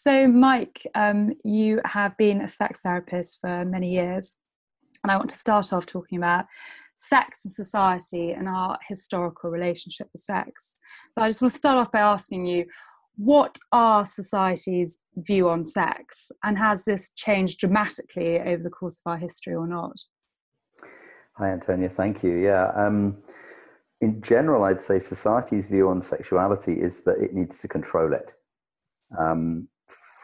So, Mike, um, you have been a sex therapist for many years, and I want to start off talking about sex and society and our historical relationship with sex. But I just want to start off by asking you what are society's view on sex, and has this changed dramatically over the course of our history or not? Hi, Antonia. Thank you. Yeah. Um, in general, I'd say society's view on sexuality is that it needs to control it. Um,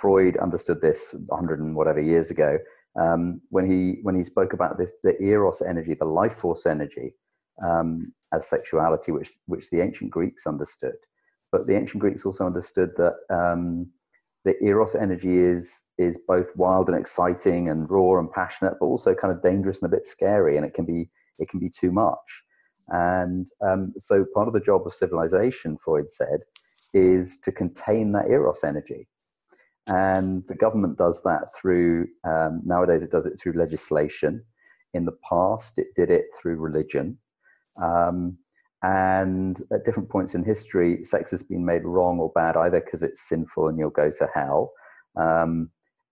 Freud understood this 100 and whatever years ago um, when he when he spoke about this, the eros energy, the life force energy, um, as sexuality, which which the ancient Greeks understood. But the ancient Greeks also understood that um, the eros energy is is both wild and exciting and raw and passionate, but also kind of dangerous and a bit scary, and it can be it can be too much. And um, so, part of the job of civilization, Freud said, is to contain that eros energy and the government does that through, um, nowadays, it does it through legislation. In the past, it did it through religion. Um, and at different points in history, sex has been made wrong or bad either because it's sinful and you'll go to hell. Um,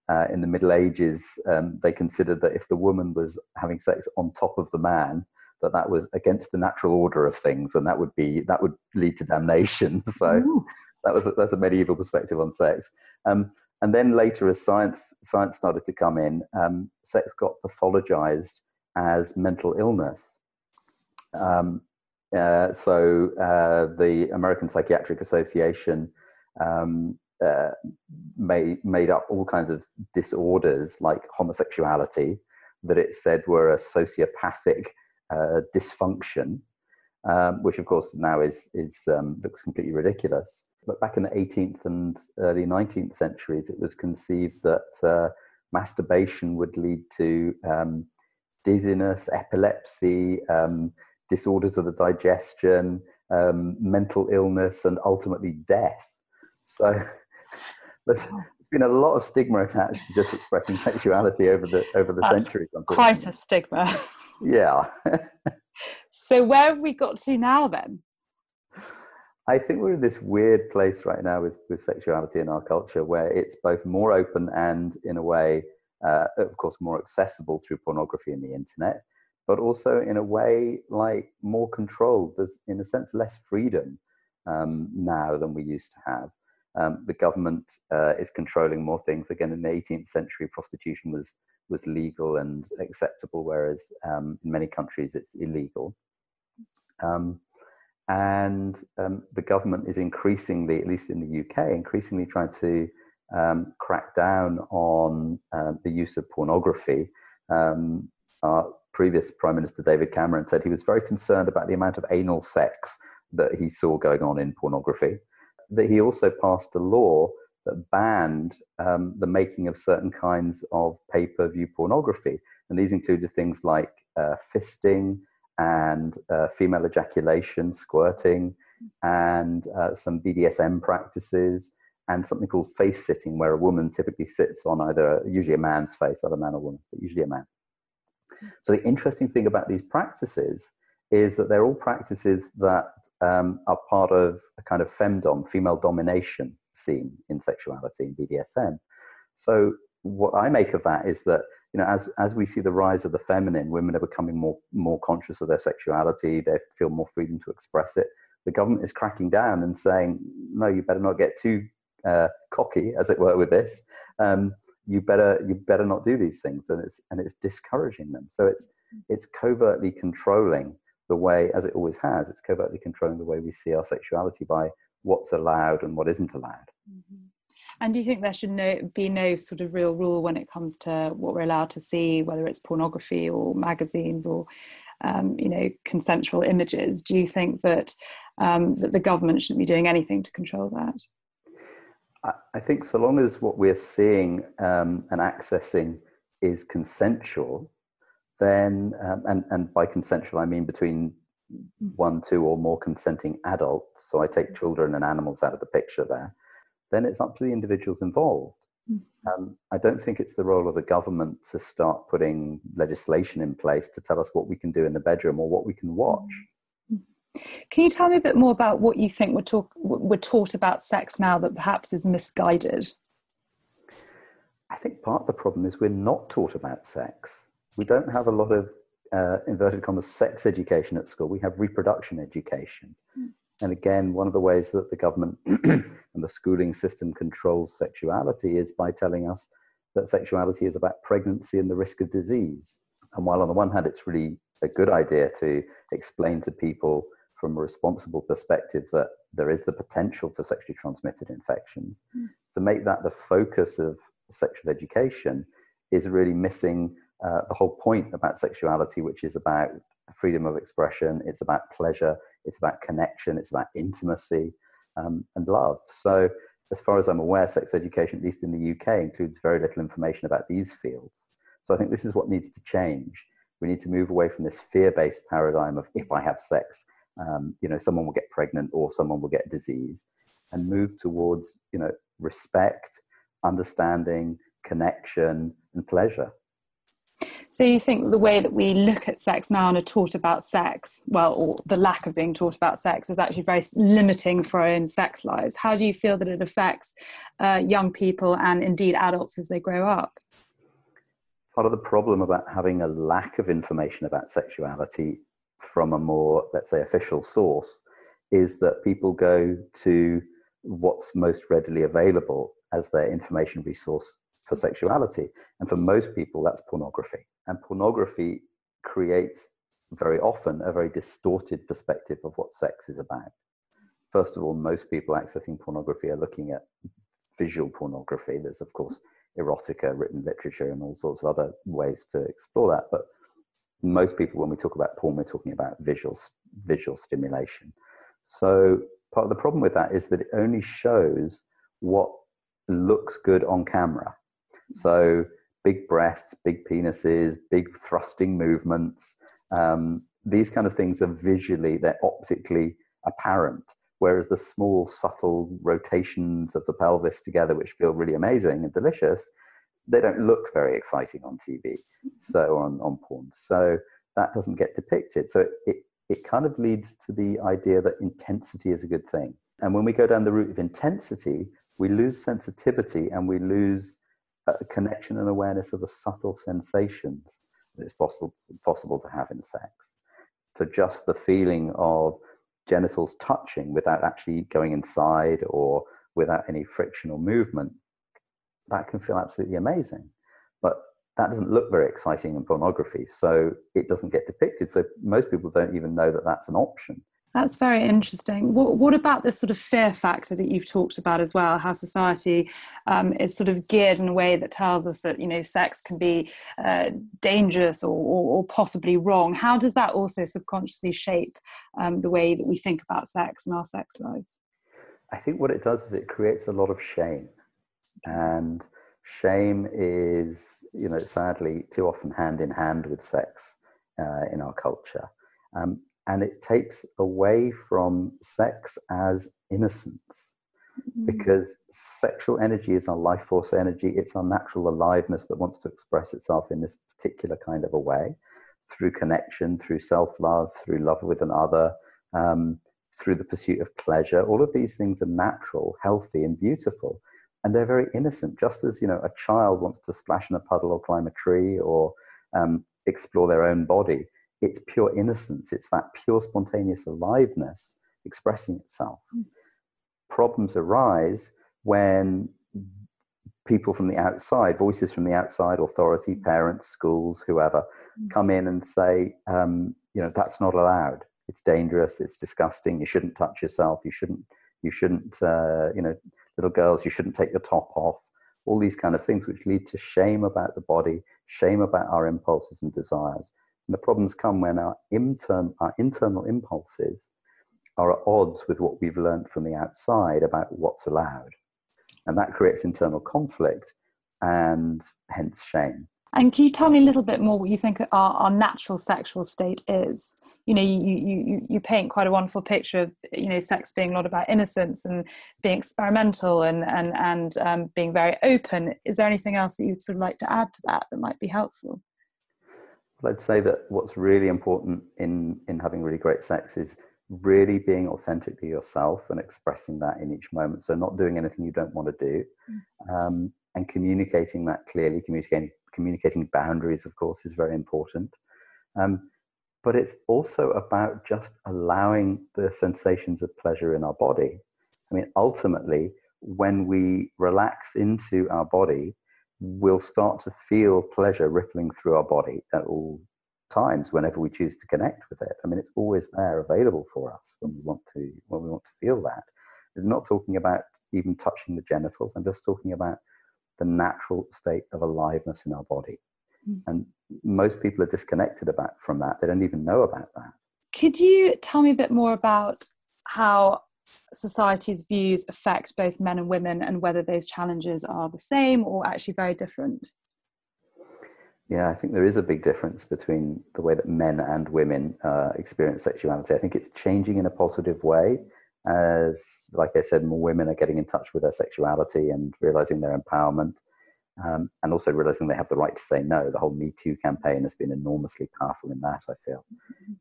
uh, in the Middle Ages, um, they considered that if the woman was having sex on top of the man, that that was against the natural order of things, and that would be that would lead to damnation. So Ooh. that was that's a medieval perspective on sex. Um, and then later, as science science started to come in, um, sex got pathologized as mental illness. Um, uh, so uh, the American Psychiatric Association um, uh, made made up all kinds of disorders like homosexuality that it said were a sociopathic uh, dysfunction, um, which of course now is is um, looks completely ridiculous. But back in the 18th and early 19th centuries, it was conceived that uh, masturbation would lead to um, dizziness, epilepsy, um, disorders of the digestion, um, mental illness, and ultimately death. So there's, there's been a lot of stigma attached to just expressing sexuality over the over the That's centuries. Quite a stigma. Yeah. so where have we got to now then? I think we're in this weird place right now with, with sexuality in our culture where it's both more open and, in a way, uh, of course, more accessible through pornography and the internet, but also in a way like more controlled. There's, in a sense, less freedom um, now than we used to have. Um, the government uh, is controlling more things. Again, in the 18th century, prostitution was was legal and acceptable, whereas um, in many countries it's illegal. Um, and um, the government is increasingly, at least in the UK, increasingly trying to um, crack down on uh, the use of pornography. Um, our previous Prime Minister David Cameron said he was very concerned about the amount of anal sex that he saw going on in pornography. That he also passed a law that banned um, the making of certain kinds of pay per view pornography. And these included things like uh, fisting and uh, female ejaculation, squirting, and uh, some BDSM practices, and something called face sitting, where a woman typically sits on either, usually a man's face, either man or woman, but usually a man. So the interesting thing about these practices is that they're all practices that um, are part of a kind of femdom, female domination scene in sexuality in BDSM. So what I make of that is that you know as as we see the rise of the feminine, women are becoming more more conscious of their sexuality. They feel more freedom to express it. The government is cracking down and saying, no, you better not get too uh, cocky, as it were, with this. Um, you better you better not do these things, and it's and it's discouraging them. So it's it's covertly controlling the way, as it always has. It's covertly controlling the way we see our sexuality by what's allowed and what isn't allowed. Mm-hmm. And do you think there should no, be no sort of real rule when it comes to what we're allowed to see, whether it's pornography or magazines or, um, you know, consensual images? Do you think that um, that the government shouldn't be doing anything to control that? I think so long as what we're seeing um, and accessing is consensual, then um, and and by consensual I mean between one, two, or more consenting adults, so I take children and animals out of the picture there, then it's up to the individuals involved. Mm-hmm. Um, I don't think it's the role of the government to start putting legislation in place to tell us what we can do in the bedroom or what we can watch. Mm-hmm. Can you tell me a bit more about what you think we're, talk, we're taught about sex now that perhaps is misguided? I think part of the problem is we're not taught about sex. We don't have a lot of uh, inverted commas sex education at school. We have reproduction education. Mm. And again, one of the ways that the government and the schooling system controls sexuality is by telling us that sexuality is about pregnancy and the risk of disease. And while on the one hand, it's really a good idea to explain to people from a responsible perspective that there is the potential for sexually transmitted infections, mm. to make that the focus of sexual education is really missing uh, the whole point about sexuality, which is about freedom of expression, it's about pleasure, it's about connection, it's about intimacy um, and love. So, as far as I'm aware, sex education, at least in the UK, includes very little information about these fields. So, I think this is what needs to change. We need to move away from this fear-based paradigm of if I have sex, um, you know, someone will get pregnant or someone will get disease, and move towards, you know, respect, understanding, connection, and pleasure. So you think the way that we look at sex now and are taught about sex, well, or the lack of being taught about sex, is actually very limiting for our own sex lives. How do you feel that it affects uh, young people and indeed adults as they grow up? Part of the problem about having a lack of information about sexuality from a more, let's say, official source is that people go to what's most readily available as their information resource for sexuality. And for most people, that's pornography. And pornography creates very often a very distorted perspective of what sex is about. First of all, most people accessing pornography are looking at visual pornography. There's, of course, erotica, written literature, and all sorts of other ways to explore that. But most people, when we talk about porn, we're talking about visual, visual stimulation. So part of the problem with that is that it only shows what looks good on camera. So big breasts, big penises, big thrusting movements. Um, these kind of things are visually, they're optically apparent. Whereas the small, subtle rotations of the pelvis together, which feel really amazing and delicious, they don't look very exciting on TV, so on, on porn. So that doesn't get depicted. So it, it kind of leads to the idea that intensity is a good thing. And when we go down the route of intensity, we lose sensitivity and we lose a connection and awareness of the subtle sensations that it's possible, possible to have in sex. To just the feeling of genitals touching without actually going inside or without any friction or movement, that can feel absolutely amazing. But that doesn't look very exciting in pornography, so it doesn't get depicted. So most people don't even know that that's an option. That's very interesting. What, what, about this sort of fear factor that you've talked about as well? How society um, is sort of geared in a way that tells us that you know sex can be uh, dangerous or, or, or, possibly wrong. How does that also subconsciously shape um, the way that we think about sex and our sex lives? I think what it does is it creates a lot of shame, and shame is you know sadly too often hand in hand with sex uh, in our culture. Um, and it takes away from sex as innocence. Mm-hmm. because sexual energy is our life force energy. It's our natural aliveness that wants to express itself in this particular kind of a way through connection through self-love through love with another um, through the pursuit of pleasure. All of these things are natural healthy and beautiful and they're very innocent. Just as you know a child wants to splash in a puddle or climb a tree or um, explore their own body it's pure innocence. It's that pure spontaneous aliveness expressing itself. Mm. Problems arise when people from the outside, voices from the outside, authority, hmm. parents, schools, whoever, mm. come in and say, um, you know, that's not allowed. It's dangerous. It's disgusting. You shouldn't touch yourself. You shouldn't. You shouldn't. Uh, you know, little girls, you shouldn't take your top off. All these kind of things, which lead to shame about the body, shame about our impulses and desires, and the problems come when our, intern, our internal impulses are at odds with what we've learned from the outside about what's allowed. And that creates internal conflict and hence shame. And can you tell me a little bit more what you think our, our natural sexual state is? You know, you, you, you paint quite a wonderful picture of, you know, sex being a lot about innocence and being experimental and, and, and um, being very open. Is there anything else that you'd sort of like to add to that that might be helpful? I'd say that what's really important in in having really great sex is really being authentically yourself and expressing that in each moment. So not doing anything you don't want to do, um, and communicating that clearly, communicating communicating boundaries, of course, is very important. Um, but it's also about just allowing the sensations of pleasure in our body. I mean, ultimately, when we relax into our body, we'll start to feel pleasure rippling through our body at all times whenever we choose to connect with it. I mean, it's always there available for us when we want to when we want to feel that. I'm not talking about even touching the genitals. I'm just talking about the natural state of aliveness in our body. Mm. And most people are disconnected about from that. They don't even know about that. Could you tell me a bit more about how society's views affect both men and women and whether those challenges are the same or actually very different? Yeah, I think there is a big difference between the way that men and women uh, experience sexuality. I think it's changing in a positive way as, like I said, more women are getting in touch with their sexuality and realizing their empowerment um, and also realizing they have the right to say no. The whole Me Too campaign has been enormously powerful in that, I feel.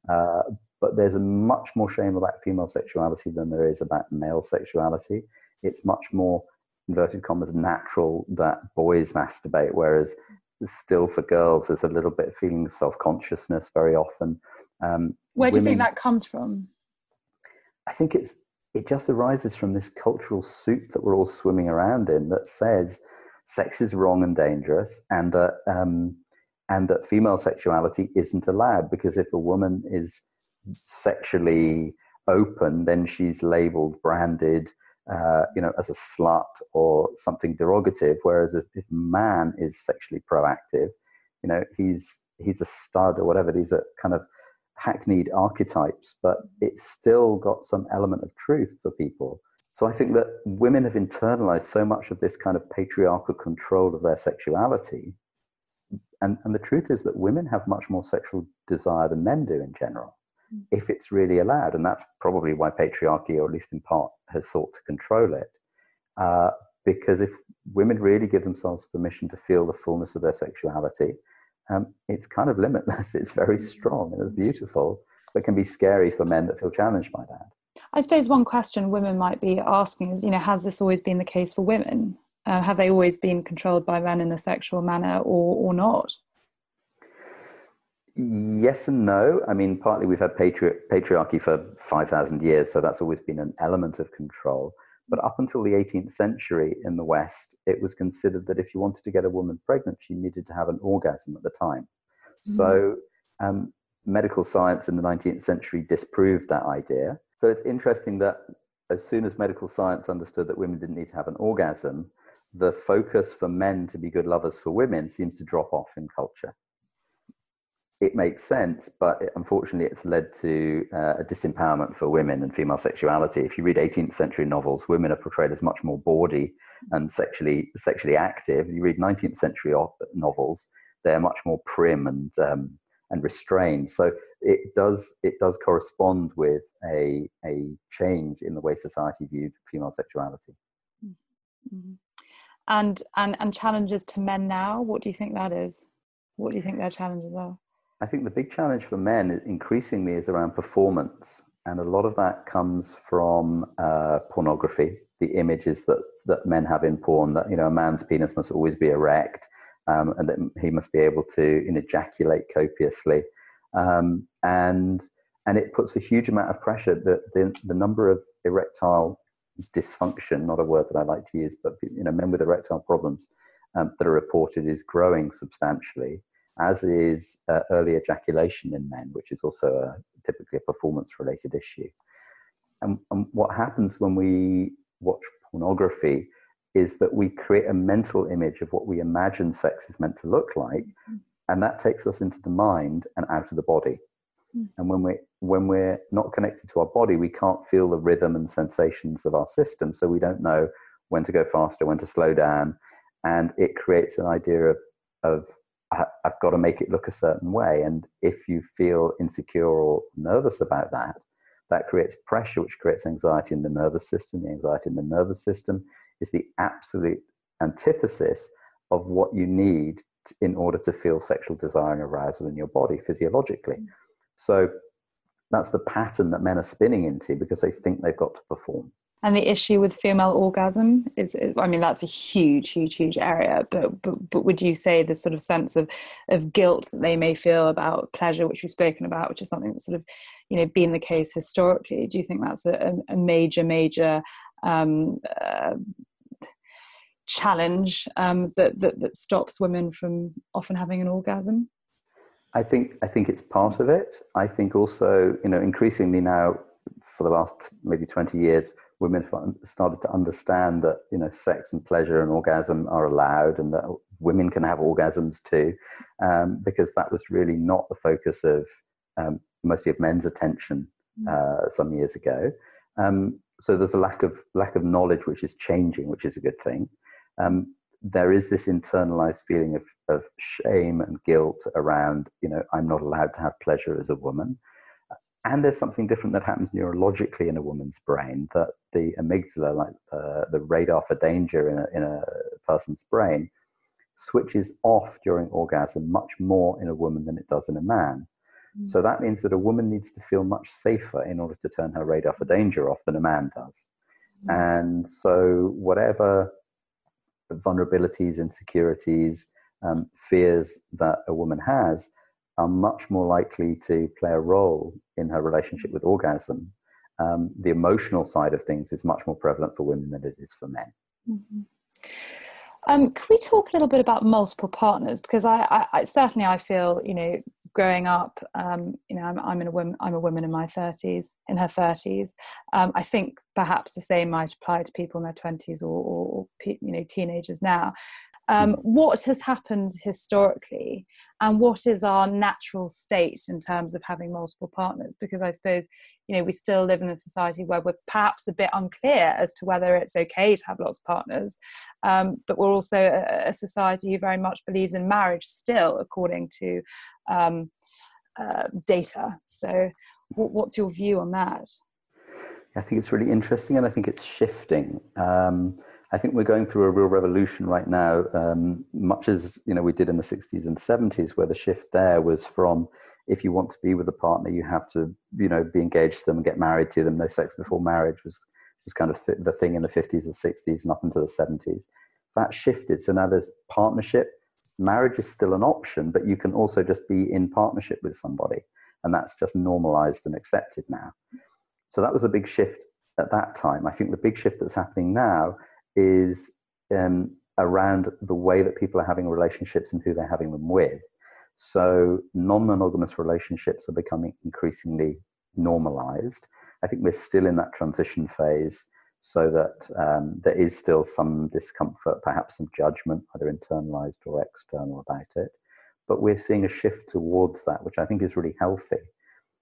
Uh, but there's much more shame about female sexuality than there is about male sexuality. It's much more, inverted commas, natural that boys masturbate, whereas still for girls there's a little bit of feeling of self-consciousness very often. Um, Where do women, you think that comes from? I think it's it just arises from this cultural soup that we're all swimming around in that says sex is wrong and dangerous, and that um, and that female sexuality isn't allowed because if a woman is sexually open, then she's labeled, branded, uh, you know, as a slut or something derogative. Whereas if, if man is sexually proactive, you know, he's he's a stud or whatever. These are kind of hackneyed archetypes, but it's still got some element of truth for people. So I think that women have internalized so much of this kind of patriarchal control of their sexuality. And, and the truth is that women have much more sexual desire than men do in general. If it's really allowed. And that's probably why patriarchy, or at least in part, has sought to control it. Uh, because if women really give themselves permission to feel the fullness of their sexuality, um, it's kind of limitless. It's very strong and it's beautiful, but can be scary for men that feel challenged by that. I suppose one question women might be asking is, you know, has this always been the case for women? Uh, have they always been controlled by men in a sexual manner or, or not? Yes and no. I mean, partly we've had patri- patriarchy for 5,000 years, so that's always been an element of control. But up until the 18th century in the West, it was considered that if you wanted to get a woman pregnant, she needed to have an orgasm at the time. Mm-hmm. So, um, medical science in the 19th century disproved that idea. So it's interesting that as soon as medical science understood that women didn't need to have an orgasm, the focus for men to be good lovers for women seems to drop off in culture. It makes sense, but unfortunately, it's led to uh, a disempowerment for women and female sexuality. If you read 18th century novels, women are portrayed as much more bawdy and sexually sexually active. You read 19th century novels; they're much more prim and um, and restrained. So it does it does correspond with a a change in the way society viewed female sexuality. Mm-hmm. And and and challenges to men now. What do you think that is? What do you think their challenges are? I think the big challenge for men increasingly is around performance, and a lot of that comes from uh, pornography. The images that that men have in porn that you know a man's penis must always be erect um, and that he must be able to you know, ejaculate copiously. Um, and and it puts a huge amount of pressure. The, the, the number of erectile dysfunction, not a word that I like to use, but you know, men with erectile problems um, that are reported is growing substantially, as is uh, early ejaculation in men, which is also a, typically a performance-related issue. And, and what happens when we watch pornography is that we create a mental image of what we imagine sex is meant to look like, mm-hmm. and that takes us into the mind and out of the body. Mm-hmm. And when we when we're not connected to our body, we can't feel the rhythm and sensations of our system, so we don't know when to go faster, when to slow down, and it creates an idea of of I've got to make it look a certain way. And if you feel insecure or nervous about that, that creates pressure, which creates anxiety in the nervous system. The anxiety in the nervous system is the absolute antithesis of what you need in order to feel sexual desire and arousal in your body physiologically. Mm. So that's the pattern that men are spinning into because they think they've got to perform. And the issue with female orgasm is, i mean that's a huge huge huge area but, but but would you say this sort of sense of of guilt that they may feel about pleasure which we've spoken about which is something that's sort of you know been the case historically do you think that's a, a major major um, uh, challenge um, that, that that stops women from often having an orgasm I think I think it's part of it. I think also, you know, increasingly now, for the last maybe twenty years, women started to understand that you know sex and pleasure and orgasm are allowed, and that women can have orgasms too, um, because that was really not the focus of um, mostly of men's attention mm. uh, some years ago. Um, so there's a lack of lack of knowledge, which is changing, which is a good thing. Um, there is this internalized feeling of, of shame and guilt around, you know, I'm not allowed to have pleasure as a woman. And there's something different that happens neurologically in a woman's brain that the amygdala, like uh, the radar for danger in a, in a person's brain, switches off during orgasm much more in a woman than it does in a man. Mm. So that means that a woman needs to feel much safer in order to turn her radar for danger off than a man does. Mm. And so, whatever vulnerabilities, insecurities, um, fears that a woman has are much more likely to play a role in her relationship with orgasm. Um, the emotional side of things is much more prevalent for women than it is for men. Mm-hmm. Um, can we talk a little bit about multiple partners? Because I, I, I certainly I feel you know growing up, um, you know, I'm, I'm, a woman, I'm a woman in my 30s, in her 30s. Um, I think perhaps the same might apply to people in their 20s or, or, or you know, teenagers now. Um, what has happened historically and what is our natural state in terms of having multiple partners? Because i suppose you know we still live in a society where we're perhaps a bit unclear as to whether it's okay to have lots of partners. Um, but we're also a, a, society who very much believes in marriage still according to um, uh, data. So what's your view on that? I think it's really interesting and i think it's shifting. Um, I think we're going through a real revolution right now, um, much as you know we did in the 60s and 70s, where the shift there was from if you want to be with a partner, you have to you know be engaged to them and get married to them. No sex before marriage was was kind of th- the thing in the 50s and 60s and up into the 70s. That shifted, so now there's partnership. Marriage is still an option, but you can also just be in partnership with somebody, and that's just normalized and accepted now. So that was the big shift at that time. I think the big shift that's happening now is um, around the way that people are having relationships and who they're having them with. So non monogamous relationships are becoming increasingly normalized. I think we're still in that transition phase so that um, there is still some discomfort, perhaps some judgment, either internalized or external about it. But we're seeing a shift towards that, which I think is really healthy.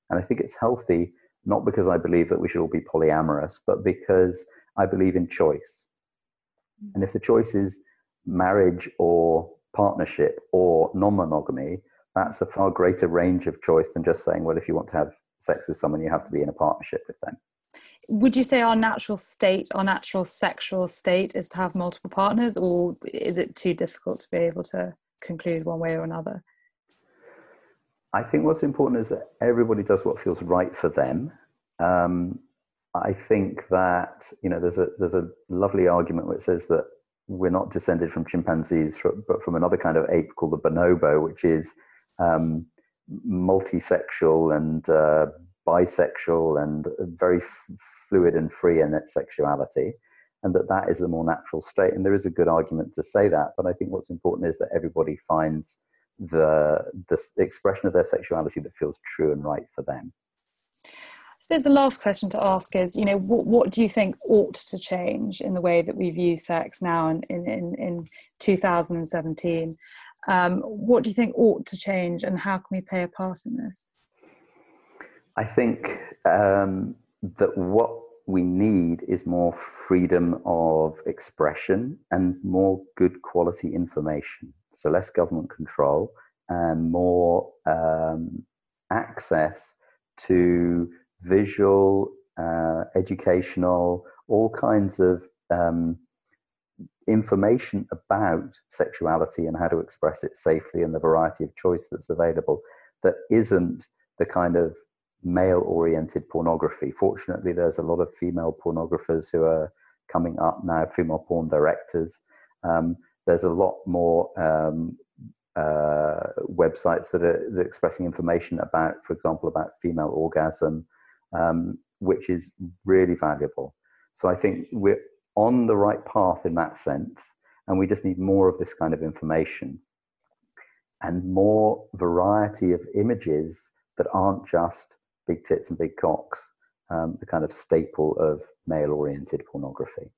And I think it's healthy not because I believe that we should all be polyamorous, but because I believe in choice. And if the choice is marriage or partnership or non monogamy, that's a far greater range of choice than just saying, well, if you want to have sex with someone, you have to be in a partnership with them. Would you say our natural state, our natural sexual state is to have multiple partners, or is it too difficult to be able to conclude one way or another? I think what's important is that everybody does what feels right for them. Um, I think that you know there's a there's a lovely argument which says that we're not descended from chimpanzees, but from another kind of ape called the bonobo, which is um, multisexual and uh, bisexual and very f- fluid and free in its sexuality, and that that is the more natural state. And there is a good argument to say that, but I think what's important is that everybody finds the the expression of their sexuality that feels true and right for them suppose the last question to ask is, you know, what, what do you think ought to change in the way that we view sex now in, in, in 2017? Um, what do you think ought to change and how can we play a part in this? I think um, that what we need is more freedom of expression and more good quality information. So less government control and more um, access to visual, uh, educational, all kinds of um, information about sexuality and how to express it safely and the variety of choice that's available that isn't the kind of male oriented pornography. Fortunately, there's a lot of female pornographers who are coming up now, female porn directors. Um, there's a lot more um, uh, websites that are, that are, expressing information about, for example, about female orgasm, um, which is really valuable. So I think we're on the right path in that sense, and we just need more of this kind of information and more variety of images that aren't just big tits and big cocks, um, the kind of staple of male oriented pornography.